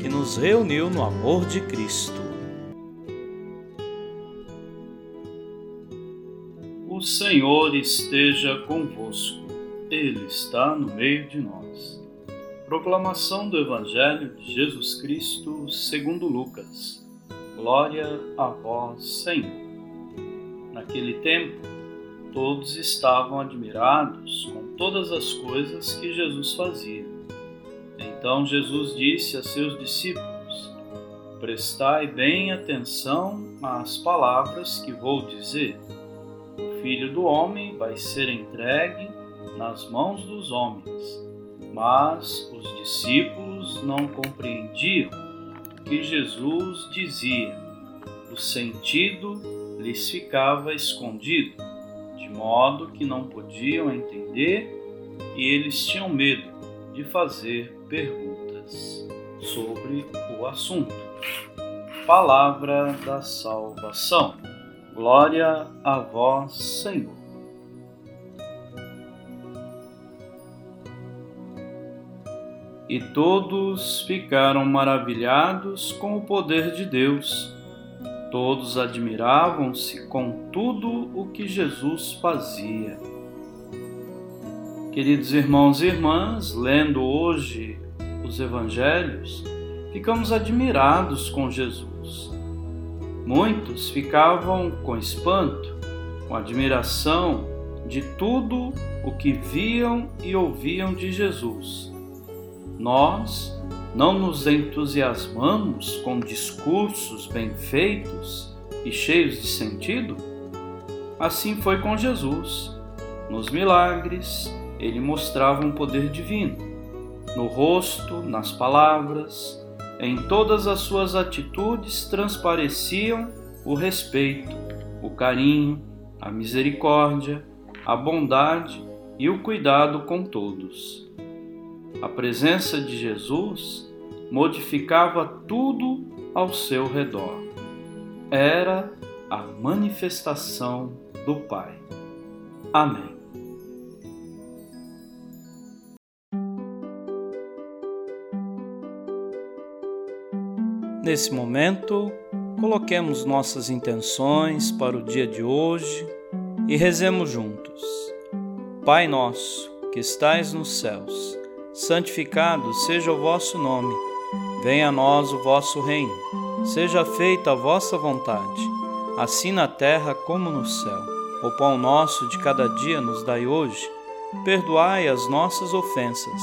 que nos reuniu no amor de Cristo. O Senhor esteja convosco, Ele está no meio de nós. Proclamação do Evangelho de Jesus Cristo segundo Lucas. Glória a vós, Senhor. Naquele tempo, todos estavam admirados com todas as coisas que Jesus fazia então Jesus disse a seus discípulos: Prestai bem atenção às palavras que vou dizer. O filho do homem vai ser entregue nas mãos dos homens. Mas os discípulos não compreendiam o que Jesus dizia. O sentido lhes ficava escondido, de modo que não podiam entender e eles tinham medo de fazer perguntas sobre o assunto. Palavra da salvação. Glória a vós, Senhor. E todos ficaram maravilhados com o poder de Deus. Todos admiravam-se com tudo o que Jesus fazia. Queridos irmãos e irmãs, lendo hoje os Evangelhos, ficamos admirados com Jesus. Muitos ficavam com espanto, com admiração de tudo o que viam e ouviam de Jesus. Nós não nos entusiasmamos com discursos bem feitos e cheios de sentido? Assim foi com Jesus, nos milagres, ele mostrava um poder divino. No rosto, nas palavras, em todas as suas atitudes transpareciam o respeito, o carinho, a misericórdia, a bondade e o cuidado com todos. A presença de Jesus modificava tudo ao seu redor. Era a manifestação do Pai. Amém. Nesse momento, coloquemos nossas intenções para o dia de hoje e rezemos juntos. Pai nosso, que estais nos céus, santificado seja o vosso nome. Venha a nós o vosso reino. Seja feita a vossa vontade, assim na terra como no céu. O pão nosso de cada dia nos dai hoje. Perdoai as nossas ofensas,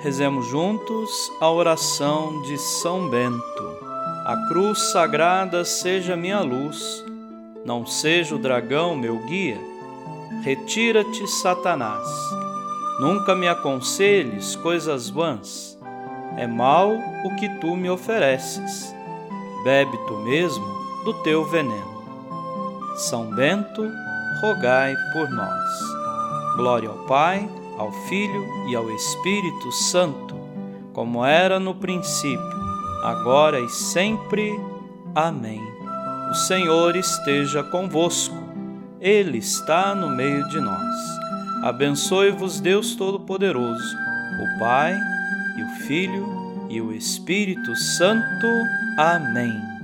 Rezemos juntos a oração de São Bento. A cruz sagrada seja minha luz, não seja o dragão meu guia. Retira-te, Satanás. Nunca me aconselhes coisas vãs. É mal o que tu me ofereces. Bebe tu mesmo do teu veneno. São Bento, rogai por nós. Glória ao Pai, ao Filho e ao Espírito Santo, como era no princípio agora e sempre. Amém. O Senhor esteja convosco, Ele está no meio de nós. Abençoe-vos, Deus Todo-Poderoso, o Pai e o Filho e o Espírito Santo. Amém.